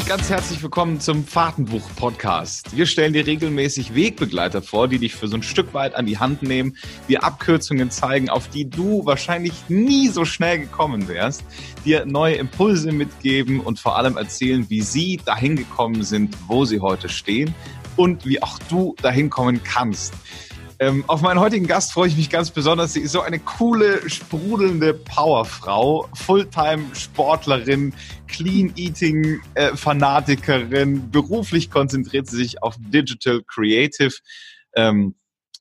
und ganz herzlich willkommen zum Fahrtenbuch-Podcast. Wir stellen dir regelmäßig Wegbegleiter vor, die dich für so ein Stück weit an die Hand nehmen, dir Abkürzungen zeigen, auf die du wahrscheinlich nie so schnell gekommen wärst, dir neue Impulse mitgeben und vor allem erzählen, wie sie dahin gekommen sind, wo sie heute stehen und wie auch du dahin kommen kannst. Ähm, auf meinen heutigen Gast freue ich mich ganz besonders. Sie ist so eine coole, sprudelnde Powerfrau, Fulltime-Sportlerin, Clean-Eating-Fanatikerin. Äh, Beruflich konzentriert sie sich auf Digital Creative. Ähm,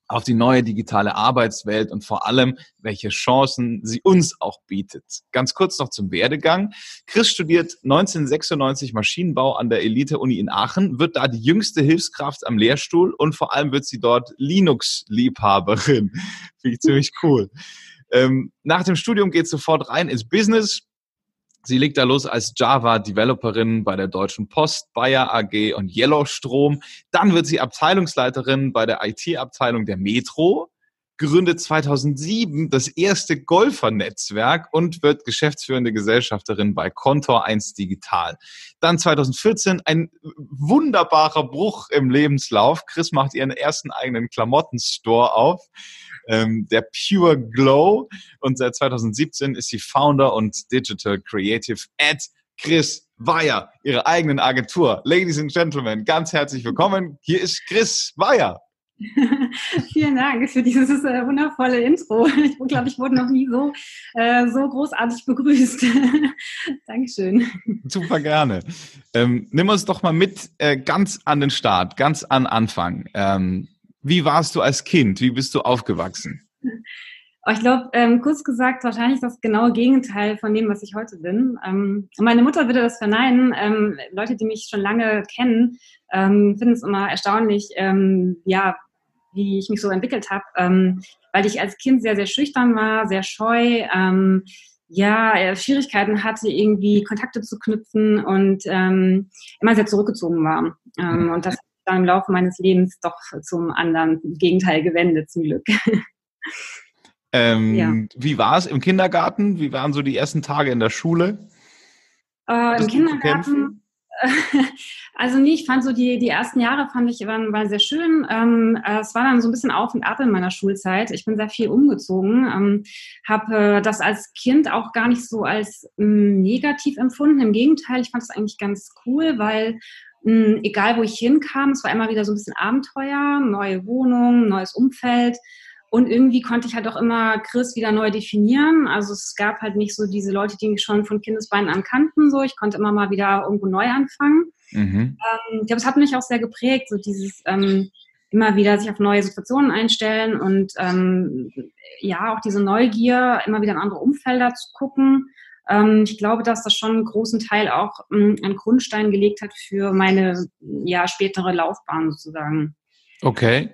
auf die neue digitale Arbeitswelt und vor allem, welche Chancen sie uns auch bietet. Ganz kurz noch zum Werdegang. Chris studiert 1996 Maschinenbau an der Elite-Uni in Aachen, wird da die jüngste Hilfskraft am Lehrstuhl und vor allem wird sie dort Linux-Liebhaberin. Finde ich ziemlich cool. Ähm, nach dem Studium geht sofort rein ins Business, Sie legt da los als Java-Developerin bei der Deutschen Post, Bayer AG und Yellowstrom. Dann wird sie Abteilungsleiterin bei der IT-Abteilung der Metro, gründet 2007 das erste Golfernetzwerk und wird geschäftsführende Gesellschafterin bei Contor 1 Digital. Dann 2014 ein wunderbarer Bruch im Lebenslauf. Chris macht ihren ersten eigenen Klamottenstore auf ähm, der Pure Glow. Und seit 2017 ist sie Founder und Digital Creative at Chris Weyer, ihre eigenen Agentur. Ladies and Gentlemen, ganz herzlich willkommen. Hier ist Chris Weyer. Vielen Dank für dieses äh, wundervolle Intro. Ich glaube, ich wurde noch nie so, äh, so großartig begrüßt. Dankeschön. Super gerne. Ähm, nimm uns doch mal mit äh, ganz an den Start, ganz an Anfang. Ähm, wie warst du als Kind? Wie bist du aufgewachsen? Oh, ich glaube, ähm, kurz gesagt, wahrscheinlich das genaue Gegenteil von dem, was ich heute bin. Ähm, meine Mutter würde das verneinen. Ähm, Leute, die mich schon lange kennen, ähm, finden es immer erstaunlich, ähm, ja, wie ich mich so entwickelt habe, ähm, weil ich als Kind sehr, sehr schüchtern war, sehr scheu, ja, äh, Schwierigkeiten hatte, irgendwie Kontakte zu knüpfen und immer sehr zurückgezogen war. und das dann im Laufe meines Lebens doch zum anderen Gegenteil gewendet, zum Glück. Ähm, ja. Wie war es im Kindergarten? Wie waren so die ersten Tage in der Schule? Äh, Im Kindergarten Also nee, ich fand so die, die ersten Jahre fand ich waren, waren sehr schön. Ähm, äh, es war dann so ein bisschen auf und ab in meiner Schulzeit. Ich bin sehr viel umgezogen, ähm, habe äh, das als Kind auch gar nicht so als ähm, negativ empfunden. Im Gegenteil, ich fand es eigentlich ganz cool, weil hm, egal wo ich hinkam, es war immer wieder so ein bisschen Abenteuer, neue Wohnung, neues Umfeld. Und irgendwie konnte ich halt auch immer Chris wieder neu definieren. Also es gab halt nicht so diese Leute, die mich schon von Kindesbeinen an kannten. So, ich konnte immer mal wieder irgendwo neu anfangen. Mhm. Ähm, ich glaube, es hat mich auch sehr geprägt, so dieses ähm, immer wieder sich auf neue Situationen einstellen und ähm, ja, auch diese Neugier, immer wieder in andere Umfelder zu gucken. Ähm, ich glaube, dass das schon einen großen Teil auch einen Grundstein gelegt hat für meine ja, spätere Laufbahn sozusagen. Okay.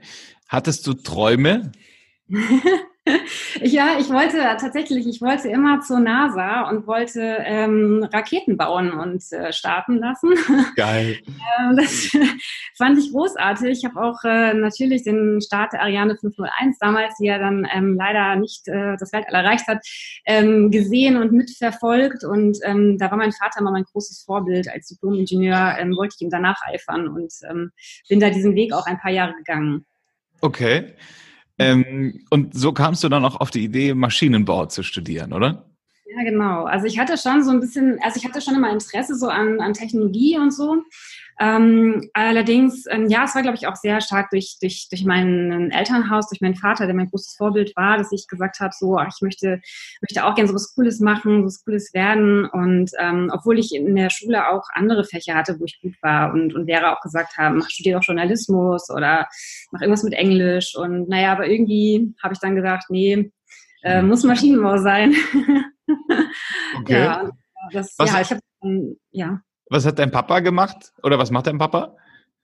Hattest du Träume? ja, ich wollte tatsächlich, ich wollte immer zur NASA und wollte ähm, Raketen bauen und äh, starten lassen. Geil. ähm, das fand ich großartig. Ich habe auch äh, natürlich den Start der Ariane 501 damals, die ja dann ähm, leider nicht äh, das Weltall erreicht hat, ähm, gesehen und mitverfolgt. Und ähm, da war mein Vater immer mein großes Vorbild als Diplom-Ingenieur. Ähm, wollte ich ihm danach eifern und ähm, bin da diesen Weg auch ein paar Jahre gegangen. Okay. Ähm, und so kamst du dann auch auf die Idee, Maschinenbau zu studieren, oder? Ja, genau. Also ich hatte schon so ein bisschen, also ich hatte schon immer Interesse so an, an Technologie und so. Ähm, allerdings, ähm, ja, es war, glaube ich, auch sehr stark durch, durch, durch mein Elternhaus, durch meinen Vater, der mein großes Vorbild war, dass ich gesagt habe, so, ich möchte, möchte auch gerne so was Cooles machen, so was Cooles werden. Und ähm, obwohl ich in der Schule auch andere Fächer hatte, wo ich gut war und, und Lehrer auch gesagt haben, mach, studier doch Journalismus oder mach irgendwas mit Englisch. Und naja, aber irgendwie habe ich dann gesagt, nee, äh, muss Maschinenbau sein. okay. Ja, das, was, ja, ich habe, ja. Was hat dein Papa gemacht oder was macht dein Papa?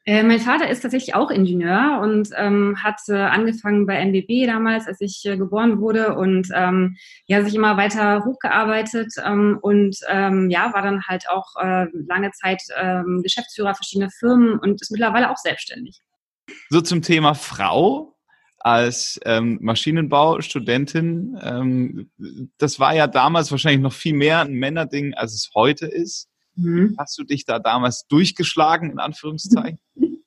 Äh, mein Vater ist tatsächlich auch Ingenieur und ähm, hat äh, angefangen bei NBB damals, als ich äh, geboren wurde und ähm, ja sich immer weiter hochgearbeitet ähm, und ähm, ja war dann halt auch äh, lange Zeit ähm, Geschäftsführer verschiedener Firmen und ist mittlerweile auch selbstständig. So zum Thema Frau als ähm, Maschinenbaustudentin. Ähm, das war ja damals wahrscheinlich noch viel mehr ein Männerding, als es heute ist. Mhm. Hast du dich da damals durchgeschlagen, in Anführungszeichen?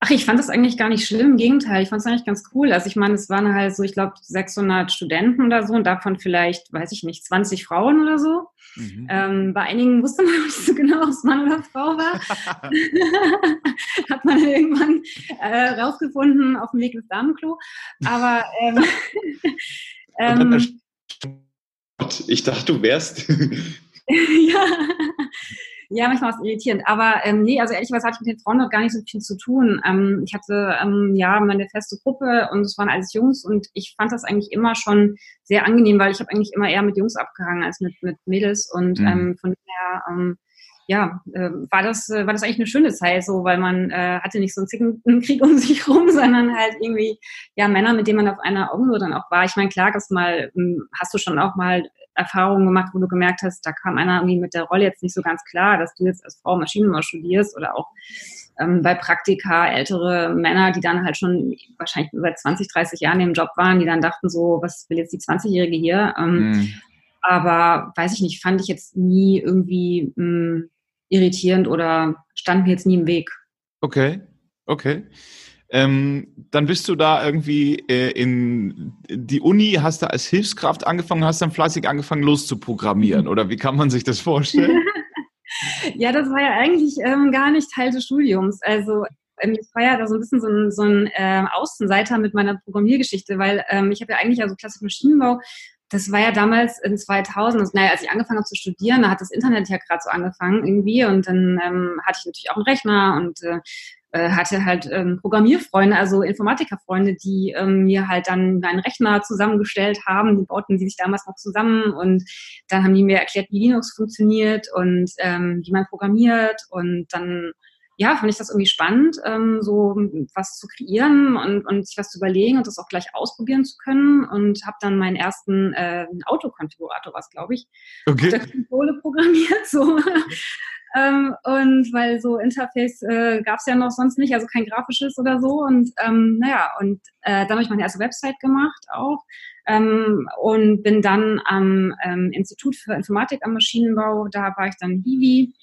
Ach, ich fand das eigentlich gar nicht schlimm. Im Gegenteil, ich fand es eigentlich ganz cool. Also ich meine, es waren halt so, ich glaube, 600 Studenten oder so und davon vielleicht, weiß ich nicht, 20 Frauen oder so. Mhm. Ähm, bei einigen wusste man nicht so genau, ob es Mann oder Frau war. Hat man irgendwann äh, rausgefunden auf dem Weg ins Damenklo. Aber ähm, ähm, ich dachte, du wärst. ja. Ja, manchmal ist es irritierend. Aber ähm, nee, also ehrlicherweise hatte ich mit den Frauen noch gar nicht so viel zu tun. Ähm, ich hatte ähm, ja meine feste Gruppe und es waren alles Jungs und ich fand das eigentlich immer schon sehr angenehm, weil ich habe eigentlich immer eher mit Jungs abgehangen als mit, mit Mädels und mhm. ähm, von daher ähm, ja, äh, war das äh, war das eigentlich eine schöne Zeit so, weil man äh, hatte nicht so einen Zickenkrieg um sich rum, sondern halt irgendwie ja Männer, mit denen man auf einer Augenhöhe dann auch war. Ich meine, klar, das mal ähm, hast du schon auch mal Erfahrungen gemacht, wo du gemerkt hast, da kam einer irgendwie mit der Rolle jetzt nicht so ganz klar, dass du jetzt als Frau Maschinenbau studierst oder auch ähm, bei Praktika ältere Männer, die dann halt schon wahrscheinlich seit 20, 30 Jahren im Job waren, die dann dachten so, was will jetzt die 20-Jährige hier? Ähm, mhm. Aber weiß ich nicht, fand ich jetzt nie irgendwie mh, hm, irritierend oder stand mir jetzt nie im Weg. Okay, okay. Ähm, dann bist du da irgendwie äh, in die Uni, hast du als Hilfskraft angefangen, hast dann fleißig angefangen loszuprogrammieren oder wie kann man sich das vorstellen? ja, das war ja eigentlich ähm, gar nicht Teil des Studiums. Also ähm, ich war ja da so ein bisschen so ein, so ein äh, Außenseiter mit meiner Programmiergeschichte, weil ähm, ich habe ja eigentlich also klassisch Maschinenbau das war ja damals in 2000, also, naja, als ich angefangen habe zu studieren, da hat das Internet ja gerade so angefangen irgendwie und dann ähm, hatte ich natürlich auch einen Rechner und äh, äh, hatte halt ähm, Programmierfreunde, also Informatikerfreunde, die ähm, mir halt dann einen Rechner zusammengestellt haben. Die bauten die sich damals noch zusammen und dann haben die mir erklärt, wie Linux funktioniert und ähm, wie man programmiert und dann ja, fand ich das irgendwie spannend, ähm, so was zu kreieren und, und sich was zu überlegen und das auch gleich ausprobieren zu können und habe dann meinen ersten äh, Autokonfigurator, was glaube ich, okay. auf der Konsole programmiert, so ähm, und weil so Interface äh, gab es ja noch sonst nicht, also kein grafisches oder so. Und ähm, naja, und äh, dann habe ich meine erste Website gemacht auch. Ähm, und bin dann am ähm, Institut für Informatik am Maschinenbau, da war ich dann Hiwi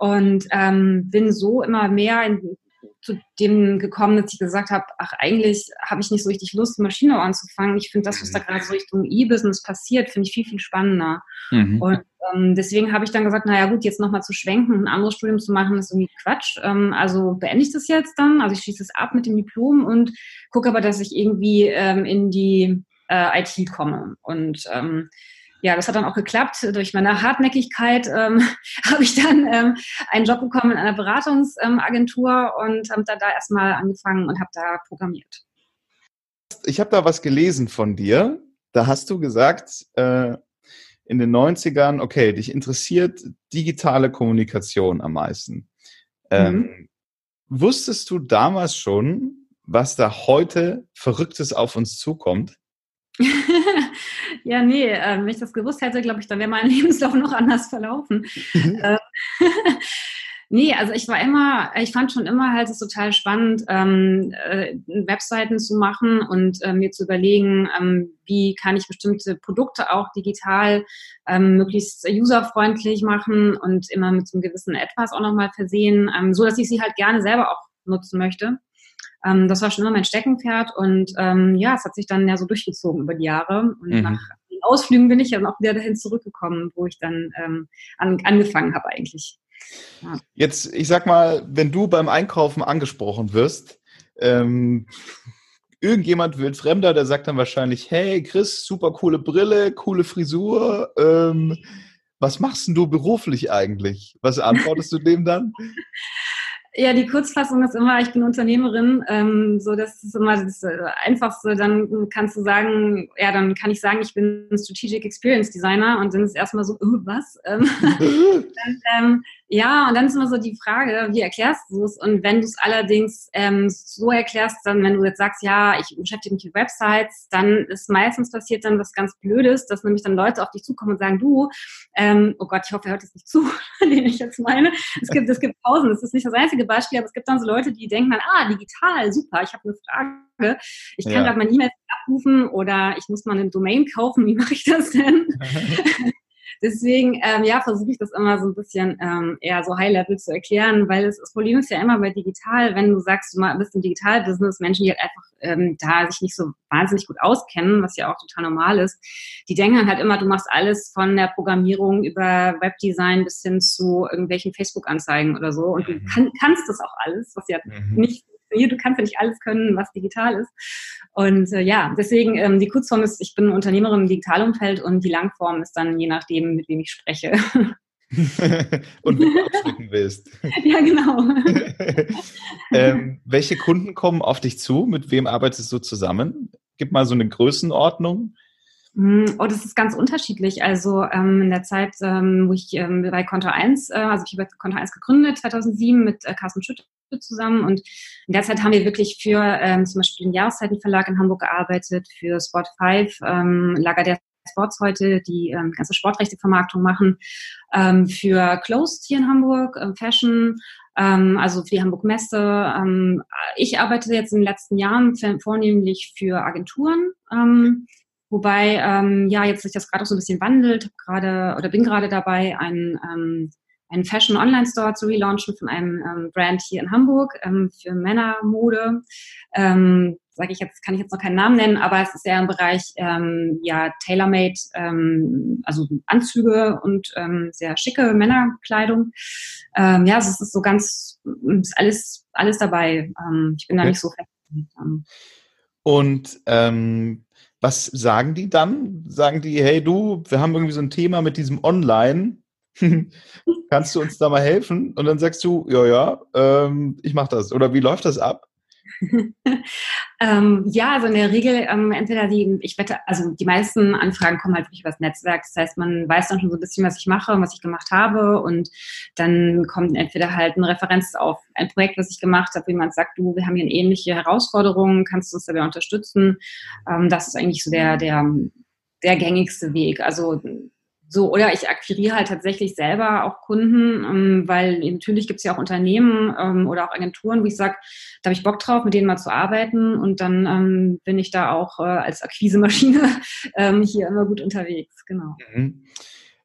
und ähm, bin so immer mehr in, zu dem gekommen, dass ich gesagt habe, ach, eigentlich habe ich nicht so richtig Lust, Maschinenbau anzufangen. Ich finde das, was da mhm. gerade so Richtung E-Business passiert, finde ich viel, viel spannender. Mhm. Und ähm, deswegen habe ich dann gesagt, naja gut, jetzt nochmal zu schwenken, ein anderes Studium zu machen, ist irgendwie Quatsch. Ähm, also beende ich das jetzt dann, also ich schließe es ab mit dem Diplom und gucke aber, dass ich irgendwie ähm, in die äh, IT komme. Und ähm, ja, das hat dann auch geklappt. Durch meine Hartnäckigkeit ähm, habe ich dann ähm, einen Job bekommen in einer Beratungsagentur und habe da, da erstmal angefangen und habe da programmiert. Ich habe da was gelesen von dir. Da hast du gesagt, äh, in den 90ern, okay, dich interessiert digitale Kommunikation am meisten. Ähm, mhm. Wusstest du damals schon, was da heute Verrücktes auf uns zukommt? ja, nee, äh, wenn ich das gewusst hätte, glaube ich, dann wäre mein Lebenslauf noch anders verlaufen. Äh, nee, also ich war immer, ich fand schon immer halt es total spannend, ähm, äh, Webseiten zu machen und äh, mir zu überlegen, ähm, wie kann ich bestimmte Produkte auch digital ähm, möglichst userfreundlich machen und immer mit so einem gewissen Etwas auch nochmal versehen, ähm, so dass ich sie halt gerne selber auch nutzen möchte. Ähm, das war schon immer mein Steckenpferd und ähm, ja, es hat sich dann ja so durchgezogen über die Jahre. Und mhm. nach den Ausflügen bin ich dann auch wieder dahin zurückgekommen, wo ich dann ähm, an, angefangen habe eigentlich. Ja. Jetzt, ich sag mal, wenn du beim Einkaufen angesprochen wirst, ähm, irgendjemand wird Fremder, der sagt dann wahrscheinlich, hey Chris, super coole Brille, coole Frisur, ähm, was machst denn du beruflich eigentlich? Was antwortest du dem dann? Ja, die Kurzfassung ist immer, ich bin Unternehmerin. Ähm, so, das ist immer das äh, Einfachste. Dann kannst du sagen, ja, dann kann ich sagen, ich bin Strategic Experience Designer und dann ist erstmal so, uh, was? Ähm, dann, ähm, ja, und dann ist immer so die Frage, wie erklärst du es? Und wenn du es allerdings ähm, so erklärst, dann, wenn du jetzt sagst, ja, ich beschäftige mich mit Websites, dann ist meistens passiert dann was ganz Blödes, dass nämlich dann Leute auf dich zukommen und sagen, du, ähm, oh Gott, ich hoffe, er hört es nicht zu, den ich jetzt meine. Es gibt, es gibt Pausen, das ist nicht das einzige Beispiel, aber es gibt dann so Leute, die denken dann, ah, digital, super, ich habe eine Frage. Ich kann ja. gerade mein E-Mail abrufen oder ich muss mal eine Domain kaufen, wie mache ich das denn? Deswegen, ähm, ja, versuche ich das immer so ein bisschen ähm, eher so High-Level zu erklären, weil es, das Problem ist ja immer bei digital, wenn du sagst, du bist im Digital-Business, Menschen, die halt einfach ähm, da sich nicht so wahnsinnig gut auskennen, was ja auch total normal ist, die denken halt immer, du machst alles von der Programmierung über Webdesign bis hin zu irgendwelchen Facebook-Anzeigen oder so und mhm. du kann, kannst das auch alles, was ja mhm. nicht du kannst ja nicht alles können, was digital ist. Und äh, ja, deswegen, ähm, die Kurzform ist, ich bin Unternehmerin im Digitalumfeld und die Langform ist dann je nachdem, mit wem ich spreche. und wie du abschmecken willst. Ja, genau. ähm, welche Kunden kommen auf dich zu? Mit wem arbeitest du zusammen? Gib mal so eine Größenordnung. Hm, oh, das ist ganz unterschiedlich. Also ähm, in der Zeit, ähm, wo ich ähm, bei Konto 1, äh, also ich habe Konto 1 gegründet, 2007 mit äh, Carsten Schütte zusammen und in der Zeit haben wir wirklich für ähm, zum Beispiel den Jahreszeitenverlag in Hamburg gearbeitet, für Sport 5, ähm, Lager der Sports heute, die ähm, ganze Sportrechtevermarktung machen, ähm, für Closed hier in Hamburg, ähm, Fashion, ähm, also für die Hamburg Messe. Ähm, ich arbeite jetzt in den letzten Jahren vornehmlich für Agenturen. Ähm, Wobei, ähm, ja, jetzt sich das gerade auch so ein bisschen wandelt, gerade oder bin gerade dabei, einen, ähm, einen Fashion Online Store zu relaunchen von einem ähm, Brand hier in Hamburg ähm, für Männermode. Ähm, Sage ich jetzt, kann ich jetzt noch keinen Namen nennen, aber es ist sehr im Bereich ähm, ja tailor-made, ähm, also Anzüge und ähm, sehr schicke Männerkleidung. Ähm, ja, also es ist so ganz, ist alles alles dabei. Ähm, ich bin da okay. nicht so fest. Ähm. Und ähm, was sagen die dann? Sagen die, hey du, wir haben irgendwie so ein Thema mit diesem Online. Kannst du uns da mal helfen? Und dann sagst du, ja, ja, ähm, ich mach das. Oder wie läuft das ab? ähm, ja, also in der Regel ähm, entweder die, ich wette, also die meisten Anfragen kommen halt wirklich über das Netzwerk. Das heißt, man weiß dann schon so ein bisschen, was ich mache und was ich gemacht habe und dann kommt entweder halt eine Referenz auf ein Projekt, was ich gemacht habe, wie man sagt, du, wir haben hier eine ähnliche Herausforderung, kannst du uns dabei unterstützen? Ähm, das ist eigentlich so der, der, der gängigste Weg. Also so, oder ich akquiriere halt tatsächlich selber auch Kunden, ähm, weil natürlich gibt es ja auch Unternehmen ähm, oder auch Agenturen, wo ich sage, da habe ich Bock drauf, mit denen mal zu arbeiten und dann ähm, bin ich da auch äh, als Akquisemaschine hier immer gut unterwegs, genau. Mhm.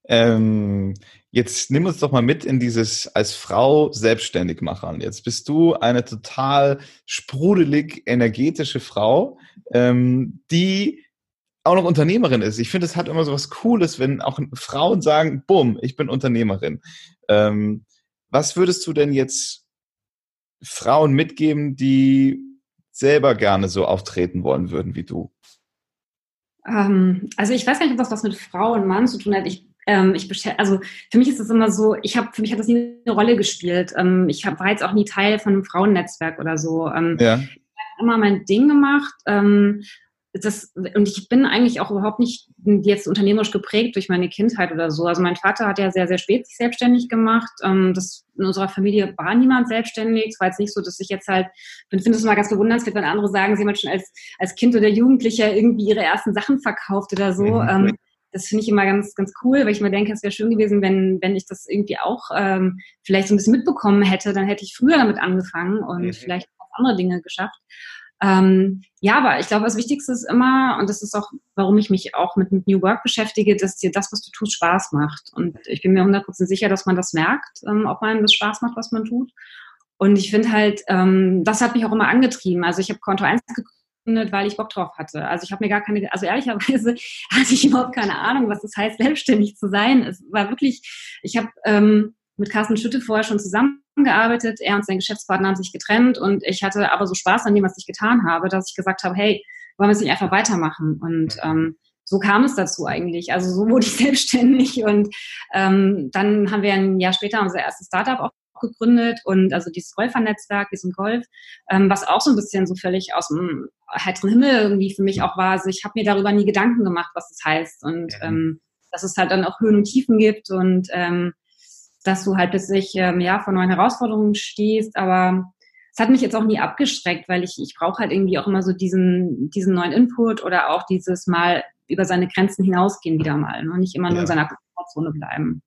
Ähm, jetzt nimm uns doch mal mit in dieses als Frau selbstständig machen. Jetzt bist du eine total sprudelig energetische Frau, ähm, die auch noch Unternehmerin ist. Ich finde, es hat immer so was Cooles, wenn auch Frauen sagen, bumm, ich bin Unternehmerin. Ähm, was würdest du denn jetzt Frauen mitgeben, die selber gerne so auftreten wollen würden wie du? Ähm, also ich weiß gar nicht, ob das was mit Frau und Mann zu tun hat. Ich ähm, ich also für mich ist es immer so, ich habe für mich hat das nie eine Rolle gespielt. Ähm, ich hab, war jetzt auch nie Teil von einem Frauennetzwerk oder so. Ähm, ja. Ich habe immer mein Ding gemacht. Ähm, das, und ich bin eigentlich auch überhaupt nicht jetzt unternehmerisch geprägt durch meine Kindheit oder so. Also mein Vater hat ja sehr, sehr spät sich selbstständig gemacht. Ähm, das, in unserer Familie war niemand selbstständig. Es war jetzt nicht so, dass ich jetzt halt, ich finde es immer ganz bewundernswert, wenn andere sagen, sie haben schon als, als Kind oder Jugendlicher irgendwie ihre ersten Sachen verkauft oder so. Mhm. Ähm, das finde ich immer ganz, ganz cool, weil ich mir denke, es wäre schön gewesen, wenn, wenn ich das irgendwie auch ähm, vielleicht so ein bisschen mitbekommen hätte, dann hätte ich früher damit angefangen und mhm. vielleicht auch andere Dinge geschafft. Ähm, ja, aber ich glaube, das Wichtigste ist immer, und das ist auch, warum ich mich auch mit, mit New Work beschäftige, dass dir das, was du tust, Spaß macht. Und ich bin mir 100% sicher, dass man das merkt, ähm, ob man das Spaß macht, was man tut. Und ich finde halt, ähm, das hat mich auch immer angetrieben. Also ich habe Konto 1 gegründet, weil ich Bock drauf hatte. Also ich habe mir gar keine, also ehrlicherweise hatte ich überhaupt keine Ahnung, was das heißt, selbstständig zu sein. Es war wirklich, ich habe ähm, mit Carsten Schütte vorher schon zusammengearbeitet. Er und sein Geschäftspartner haben sich getrennt und ich hatte aber so Spaß an dem, was ich getan habe, dass ich gesagt habe, hey, wollen wir es nicht einfach weitermachen? Und ähm, so kam es dazu eigentlich. Also so wurde ich selbstständig und ähm, dann haben wir ein Jahr später unser erstes Startup auch gegründet und also dieses Golfernetzwerk, diesen Golf, ähm, was auch so ein bisschen so völlig aus dem heiteren Himmel irgendwie für mich auch war. Also ich habe mir darüber nie Gedanken gemacht, was das heißt und ähm, dass es halt dann auch Höhen und Tiefen gibt und ähm, dass du halt plötzlich ähm, ja vor neuen Herausforderungen stehst, aber es hat mich jetzt auch nie abgeschreckt, weil ich, ich brauche halt irgendwie auch immer so diesen, diesen neuen Input oder auch dieses Mal über seine Grenzen hinausgehen wieder mal ne? nicht immer nur ja. in seiner Komfortzone bleiben.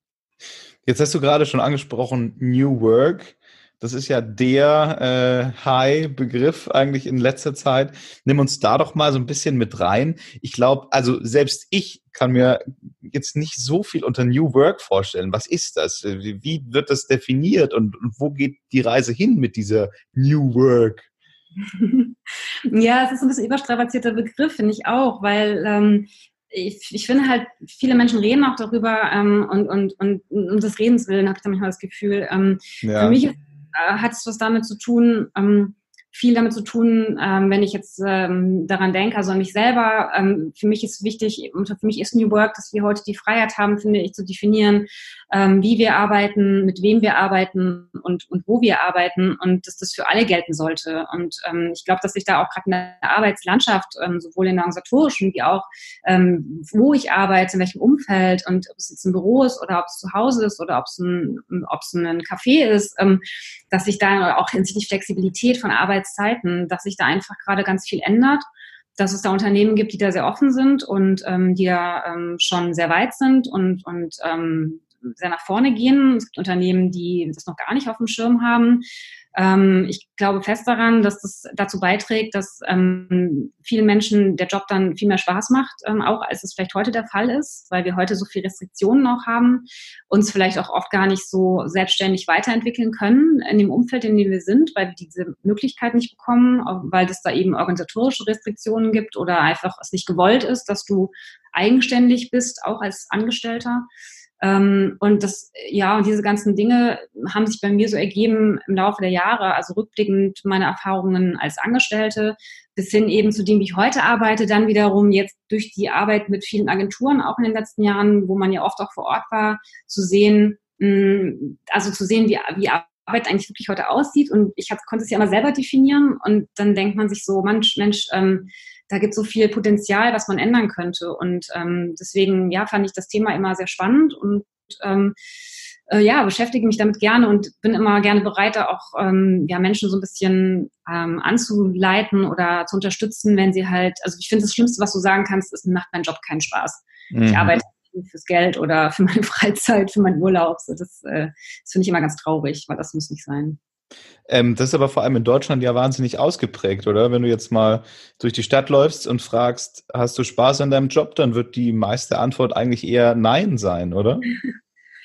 Jetzt hast du gerade schon angesprochen, New Work. Das ist ja der äh, High-Begriff eigentlich in letzter Zeit. Nimm uns da doch mal so ein bisschen mit rein. Ich glaube, also selbst ich kann mir jetzt nicht so viel unter New Work vorstellen. Was ist das? Wie wird das definiert und, und wo geht die Reise hin mit dieser New Work? Ja, es ist ein bisschen überstrapazierter Begriff, finde ich auch, weil ähm, ich, ich finde halt, viele Menschen reden auch darüber ähm, und, und, und um des Redens willen habe ich da manchmal das Gefühl. Ähm, ja. Für mich äh, hat es was damit zu tun, ähm, viel damit zu tun, ähm, wenn ich jetzt ähm, daran denke, also an mich selber. Ähm, für mich ist wichtig, und für mich ist New Work, dass wir heute die Freiheit haben, finde ich, zu definieren, ähm, wie wir arbeiten, mit wem wir arbeiten und, und wo wir arbeiten und dass das für alle gelten sollte. Und ähm, ich glaube, dass sich da auch gerade in der Arbeitslandschaft, ähm, sowohl in der organisatorischen wie auch, ähm, wo ich arbeite, in welchem Umfeld und ob es jetzt ein Büro ist oder ob es zu Hause ist oder ob es ein, ein Café ist, ähm, dass sich da auch hinsichtlich Flexibilität von Arbeitszeiten, dass sich da einfach gerade ganz viel ändert dass es da Unternehmen gibt, die da sehr offen sind und ähm, die da ähm, schon sehr weit sind und, und ähm, sehr nach vorne gehen. Es gibt Unternehmen, die das noch gar nicht auf dem Schirm haben. Ähm, ich glaube fest daran, dass das dazu beiträgt, dass ähm, vielen Menschen der Job dann viel mehr Spaß macht, ähm, auch als es vielleicht heute der Fall ist, weil wir heute so viele Restriktionen auch haben, uns vielleicht auch oft gar nicht so selbstständig weiterentwickeln können in dem Umfeld, in dem wir sind, weil wir diese Möglichkeit nicht bekommen, weil es da eben organisatorische Restriktionen gibt oder einfach es nicht gewollt ist, dass du eigenständig bist, auch als Angestellter. Ähm, und das, ja, und diese ganzen Dinge haben sich bei mir so ergeben im Laufe der Jahre, also rückblickend meine Erfahrungen als Angestellte bis hin eben zu dem, wie ich heute arbeite, dann wiederum jetzt durch die Arbeit mit vielen Agenturen, auch in den letzten Jahren, wo man ja oft auch vor Ort war, zu sehen, mh, also zu sehen, wie, wie Arbeit eigentlich wirklich heute aussieht. Und ich hab, konnte es ja immer selber definieren und dann denkt man sich so, Mensch, Mensch, ähm, da gibt es so viel Potenzial, was man ändern könnte. Und ähm, deswegen, ja, fand ich das Thema immer sehr spannend und ähm, äh, ja, beschäftige mich damit gerne und bin immer gerne bereit, da auch ähm, ja, Menschen so ein bisschen ähm, anzuleiten oder zu unterstützen, wenn sie halt, also ich finde das Schlimmste, was du sagen kannst, ist, macht mein Job keinen Spaß. Mhm. Ich arbeite fürs Geld oder für meine Freizeit, für meinen Urlaub. So, das äh, das finde ich immer ganz traurig, weil das muss nicht sein. Ähm, das ist aber vor allem in Deutschland ja wahnsinnig ausgeprägt, oder? Wenn du jetzt mal durch die Stadt läufst und fragst, hast du Spaß an deinem Job, dann wird die meiste Antwort eigentlich eher Nein sein, oder?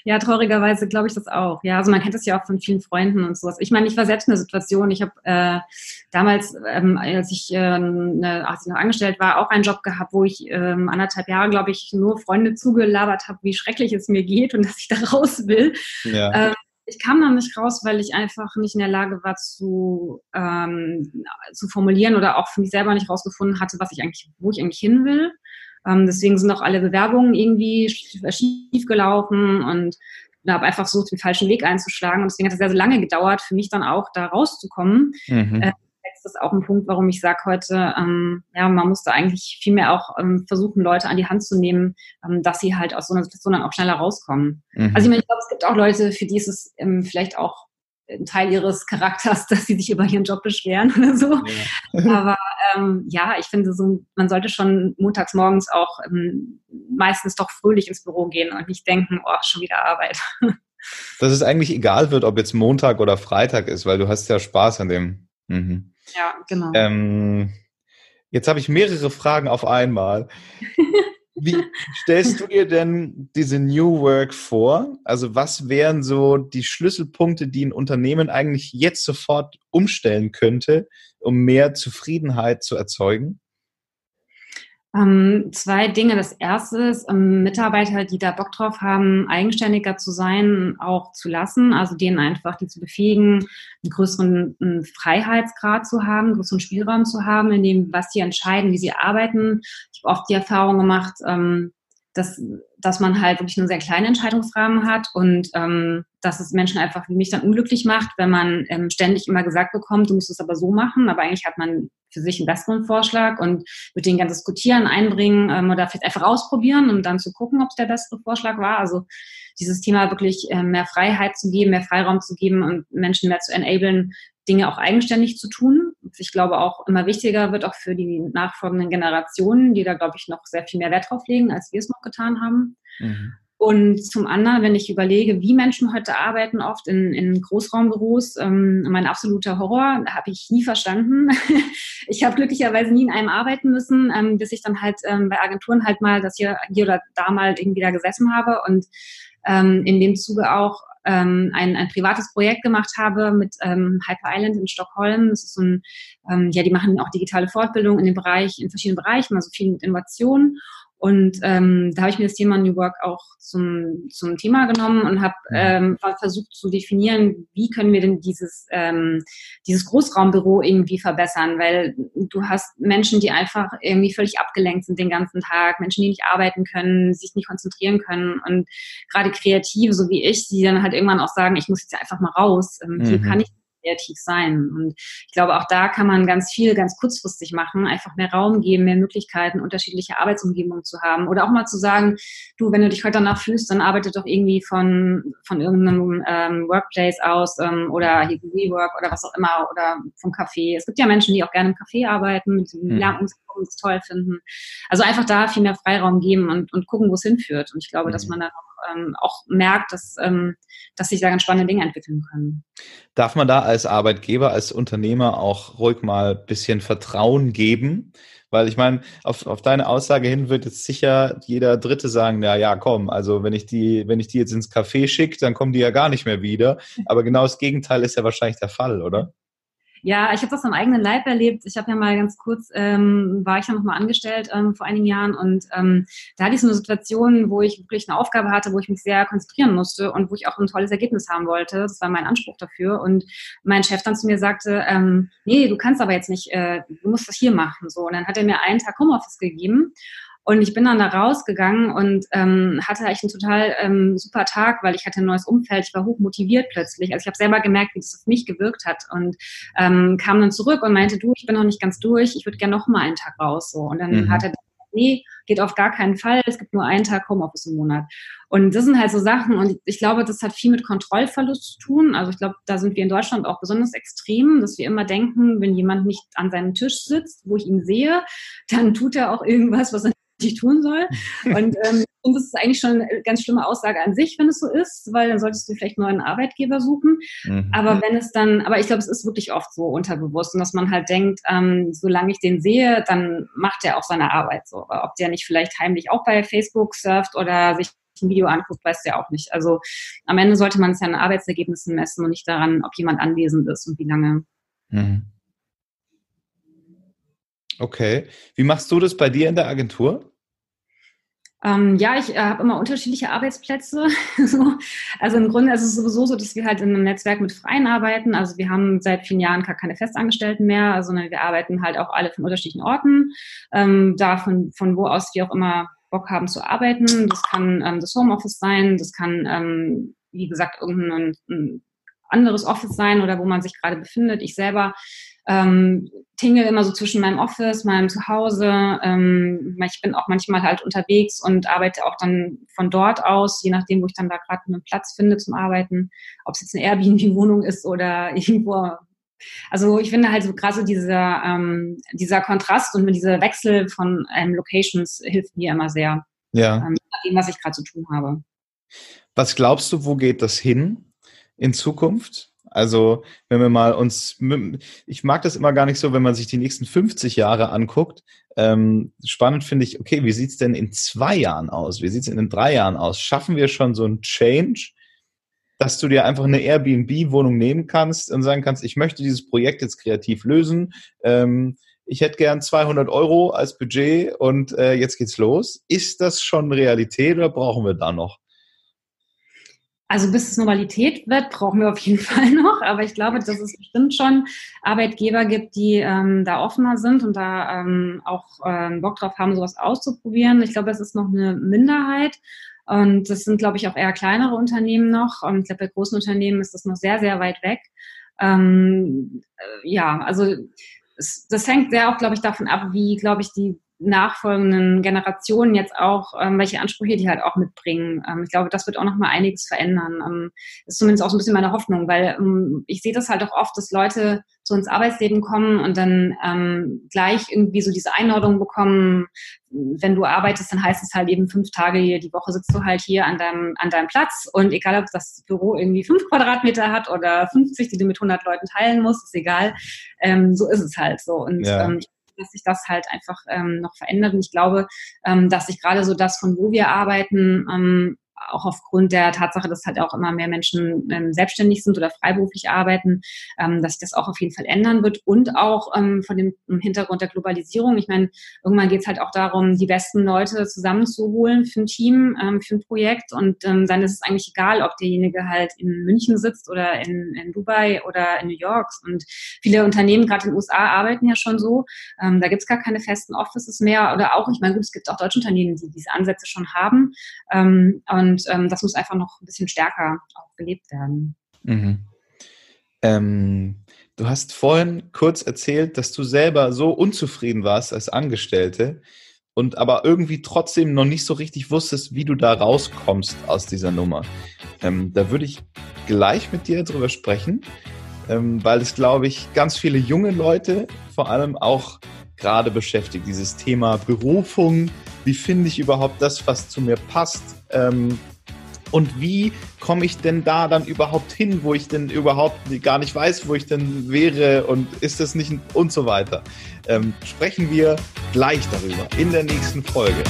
Ja, traurigerweise glaube ich das auch. Ja, also man kennt das ja auch von vielen Freunden und sowas. Ich meine, ich war selbst in der Situation. Ich habe äh, damals, ähm, als ich äh, eine, als ich noch angestellt war, auch einen Job gehabt, wo ich ähm, anderthalb Jahre, glaube ich, nur Freunde zugelabert habe, wie schrecklich es mir geht und dass ich da raus will. Ja. Ähm, ich kam da nicht raus, weil ich einfach nicht in der Lage war zu, ähm, zu formulieren oder auch für mich selber nicht rausgefunden hatte, was ich eigentlich, wo ich eigentlich hin will. Ähm, deswegen sind auch alle Bewerbungen irgendwie schief gelaufen und habe einfach versucht, den falschen Weg einzuschlagen. Und deswegen hat es sehr, sehr lange gedauert, für mich dann auch da rauszukommen. Mhm. Äh, das ist auch ein Punkt, warum ich sage heute, ähm, ja, man musste eigentlich viel mehr auch ähm, versuchen, Leute an die Hand zu nehmen, ähm, dass sie halt aus so einer Situation dann auch schneller rauskommen. Mhm. Also ich meine, ich glaube, es gibt auch Leute, für die ist es ähm, vielleicht auch ein Teil ihres Charakters, dass sie sich über ihren Job beschweren oder so. Ja. Aber ähm, ja, ich finde so, man sollte schon montags morgens auch ähm, meistens doch fröhlich ins Büro gehen und nicht denken, oh, schon wieder Arbeit. Dass es eigentlich egal wird, ob jetzt Montag oder Freitag ist, weil du hast ja Spaß an dem. Mhm. Ja, genau. Ähm, jetzt habe ich mehrere Fragen auf einmal. Wie stellst du dir denn diese New Work vor? Also was wären so die Schlüsselpunkte, die ein Unternehmen eigentlich jetzt sofort umstellen könnte, um mehr Zufriedenheit zu erzeugen? Ähm, zwei Dinge. Das erste ist, ähm, Mitarbeiter, die da Bock drauf haben, eigenständiger zu sein, auch zu lassen, also denen einfach die zu befähigen, einen größeren einen Freiheitsgrad zu haben, einen größeren Spielraum zu haben, in dem, was sie entscheiden, wie sie arbeiten. Ich habe oft die Erfahrung gemacht, ähm, dass, dass man halt wirklich nur sehr kleinen Entscheidungsrahmen hat und ähm, dass es Menschen einfach wie mich dann unglücklich macht, wenn man ähm, ständig immer gesagt bekommt, du musst es aber so machen, aber eigentlich hat man für sich einen besseren Vorschlag und wird den ganz diskutieren, einbringen ähm, oder vielleicht einfach ausprobieren, um dann zu gucken, ob es der bessere Vorschlag war. Also dieses Thema wirklich äh, mehr Freiheit zu geben, mehr Freiraum zu geben und Menschen mehr zu enablen, Dinge auch eigenständig zu tun. Ich glaube auch immer wichtiger wird auch für die nachfolgenden Generationen, die da, glaube ich, noch sehr viel mehr Wert drauf legen, als wir es noch getan haben. Mhm. Und zum anderen, wenn ich überlege, wie Menschen heute arbeiten, oft in, in Großraumbüros, ähm, mein absoluter Horror, habe ich nie verstanden. ich habe glücklicherweise nie in einem arbeiten müssen, ähm, bis ich dann halt ähm, bei Agenturen halt mal das hier, hier oder da mal irgendwie da gesessen habe und ähm, in dem Zuge auch ähm, ein, ein privates Projekt gemacht habe mit ähm, Hyper Island in Stockholm. Das ist so ein, ähm, ja, die machen auch digitale Fortbildung in dem Bereich, in verschiedenen Bereichen, also viel mit Innovation. Und ähm, da habe ich mir das Thema New Work auch zum, zum Thema genommen und habe ähm, versucht zu definieren, wie können wir denn dieses, ähm, dieses Großraumbüro irgendwie verbessern, weil du hast Menschen, die einfach irgendwie völlig abgelenkt sind den ganzen Tag, Menschen, die nicht arbeiten können, sich nicht konzentrieren können. Und gerade Kreative, so wie ich, die dann halt irgendwann auch sagen, ich muss jetzt einfach mal raus, ähm, mhm. hier kann ich kreativ sein. Und ich glaube, auch da kann man ganz viel ganz kurzfristig machen, einfach mehr Raum geben, mehr Möglichkeiten, unterschiedliche Arbeitsumgebungen zu haben. Oder auch mal zu sagen, du, wenn du dich heute danach fühlst, dann arbeite doch irgendwie von, von irgendeinem ähm, Workplace aus ähm, oder hier WeWork oder was auch immer oder vom Café. Es gibt ja Menschen, die auch gerne im Café arbeiten, mit dem mhm. Lärmungsraum es toll finden. Also einfach da viel mehr Freiraum geben und, und gucken, wo es hinführt. Und ich glaube, mhm. dass man dann auch ähm, auch merkt, dass, ähm, dass sich da ganz spannende Dinge entwickeln können. Darf man da als Arbeitgeber, als Unternehmer auch ruhig mal ein bisschen Vertrauen geben? Weil ich meine, auf, auf deine Aussage hin wird jetzt sicher jeder Dritte sagen, ja, ja, komm, also wenn ich die, wenn ich die jetzt ins Café schicke, dann kommen die ja gar nicht mehr wieder. Aber genau das Gegenteil ist ja wahrscheinlich der Fall, oder? Ja, ich habe das am eigenen Leib erlebt. Ich habe ja mal ganz kurz, ähm, war ich ja noch mal angestellt ähm, vor einigen Jahren und ähm, da hatte ich so eine Situation, wo ich wirklich eine Aufgabe hatte, wo ich mich sehr konzentrieren musste und wo ich auch ein tolles Ergebnis haben wollte. Das war mein Anspruch dafür und mein Chef dann zu mir sagte, ähm, nee, du kannst aber jetzt nicht, äh, du musst das hier machen. So und dann hat er mir einen Tag Homeoffice gegeben und ich bin dann da rausgegangen und ähm, hatte eigentlich einen total ähm, super Tag, weil ich hatte ein neues Umfeld, ich war hoch motiviert plötzlich. Also ich habe selber gemerkt, wie das auf mich gewirkt hat und ähm, kam dann zurück und meinte, du, ich bin noch nicht ganz durch, ich würde gerne noch mal einen Tag raus. So. Und dann mhm. hat er nee, geht auf gar keinen Fall, es gibt nur einen Tag Homeoffice im Monat. Und das sind halt so Sachen und ich glaube, das hat viel mit Kontrollverlust zu tun. Also ich glaube, da sind wir in Deutschland auch besonders extrem, dass wir immer denken, wenn jemand nicht an seinem Tisch sitzt, wo ich ihn sehe, dann tut er auch irgendwas, was er ich tun soll. Und, ähm, und das ist eigentlich schon eine ganz schlimme Aussage an sich, wenn es so ist, weil dann solltest du vielleicht einen neuen Arbeitgeber suchen. Mhm. Aber wenn es dann, aber ich glaube, es ist wirklich oft so unterbewusst und dass man halt denkt, ähm, solange ich den sehe, dann macht er auch seine Arbeit so. Ob der nicht vielleicht heimlich auch bei Facebook surft oder sich ein Video anguckt, weiß der auch nicht. Also am Ende sollte man es ja an Arbeitsergebnissen messen und nicht daran, ob jemand anwesend ist und wie lange. Mhm. Okay. Wie machst du das bei dir in der Agentur? Ähm, ja, ich äh, habe immer unterschiedliche Arbeitsplätze. also im Grunde ist es sowieso so, dass wir halt in einem Netzwerk mit Freien arbeiten. Also wir haben seit vielen Jahren gar keine Festangestellten mehr, sondern wir arbeiten halt auch alle von unterschiedlichen Orten, ähm, da von, von wo aus wir auch immer Bock haben zu arbeiten. Das kann ähm, das Homeoffice sein, das kann, ähm, wie gesagt, irgendein anderes Office sein oder wo man sich gerade befindet. Ich selber ähm, tingle immer so zwischen meinem Office, meinem Zuhause. Ähm, ich bin auch manchmal halt unterwegs und arbeite auch dann von dort aus, je nachdem, wo ich dann da gerade einen Platz finde zum Arbeiten, ob es jetzt eine Airbnb-Wohnung ist oder irgendwo. Also ich finde halt so gerade so dieser, ähm, dieser Kontrast und dieser Wechsel von ähm, Locations hilft mir immer sehr. Ja. Ähm, dem, was ich gerade zu tun habe. Was glaubst du, wo geht das hin in Zukunft? Also wenn wir mal uns, ich mag das immer gar nicht so, wenn man sich die nächsten 50 Jahre anguckt. Ähm, spannend finde ich, okay, wie sieht's denn in zwei Jahren aus? Wie sieht's in drei Jahren aus? Schaffen wir schon so ein Change, dass du dir einfach eine Airbnb-Wohnung nehmen kannst und sagen kannst, ich möchte dieses Projekt jetzt kreativ lösen. Ähm, ich hätte gern 200 Euro als Budget und äh, jetzt geht's los. Ist das schon Realität oder brauchen wir da noch? Also bis es Normalität wird, brauchen wir auf jeden Fall noch. Aber ich glaube, dass es bestimmt schon Arbeitgeber gibt, die ähm, da offener sind und da ähm, auch ähm, Bock drauf haben, sowas auszuprobieren. Ich glaube, es ist noch eine Minderheit. Und das sind, glaube ich, auch eher kleinere Unternehmen noch. Und ich glaube, bei großen Unternehmen ist das noch sehr, sehr weit weg. Ähm, äh, ja, also es, das hängt sehr auch, glaube ich, davon ab, wie, glaube ich, die nachfolgenden Generationen jetzt auch, ähm, welche Ansprüche die halt auch mitbringen. Ähm, ich glaube, das wird auch noch mal einiges verändern. Ähm, ist zumindest auch so ein bisschen meine Hoffnung, weil ähm, ich sehe das halt auch oft, dass Leute so ins Arbeitsleben kommen und dann ähm, gleich irgendwie so diese Einordnung bekommen, wenn du arbeitest, dann heißt es halt eben fünf Tage die Woche sitzt du halt hier an deinem, an deinem Platz und egal, ob das Büro irgendwie fünf Quadratmeter hat oder 50, die du mit 100 Leuten teilen musst, ist egal. Ähm, so ist es halt so. Und ja. ähm, dass sich das halt einfach ähm, noch verändert. Und ich glaube, ähm, dass sich gerade so das, von wo wir arbeiten, ähm, auch aufgrund der Tatsache, dass halt auch immer mehr Menschen ähm, selbstständig sind oder freiberuflich arbeiten, ähm, dass sich das auch auf jeden Fall ändern wird und auch ähm, von dem Hintergrund der Globalisierung. Ich meine, irgendwann geht es halt auch darum, die besten Leute zusammenzuholen für ein Team, ähm, für ein Projekt und ähm, dann ist es eigentlich egal, ob derjenige halt in München sitzt oder in, in Dubai oder in New York und viele Unternehmen, gerade in den USA, arbeiten ja schon so. Ähm, da gibt es gar keine festen Offices mehr oder auch, ich meine, gut, es gibt auch deutsche Unternehmen, die diese Ansätze schon haben. Und und ähm, das muss einfach noch ein bisschen stärker auch gelebt werden. Mhm. Ähm, du hast vorhin kurz erzählt, dass du selber so unzufrieden warst als Angestellte und aber irgendwie trotzdem noch nicht so richtig wusstest, wie du da rauskommst aus dieser Nummer. Ähm, da würde ich gleich mit dir drüber sprechen, ähm, weil es, glaube ich, ganz viele junge Leute vor allem auch gerade beschäftigt. Dieses Thema Berufung, wie finde ich überhaupt das, was zu mir passt? Ähm, und wie komme ich denn da dann überhaupt hin, wo ich denn überhaupt gar nicht weiß, wo ich denn wäre und ist das nicht und so weiter. Ähm, sprechen wir gleich darüber in der nächsten Folge.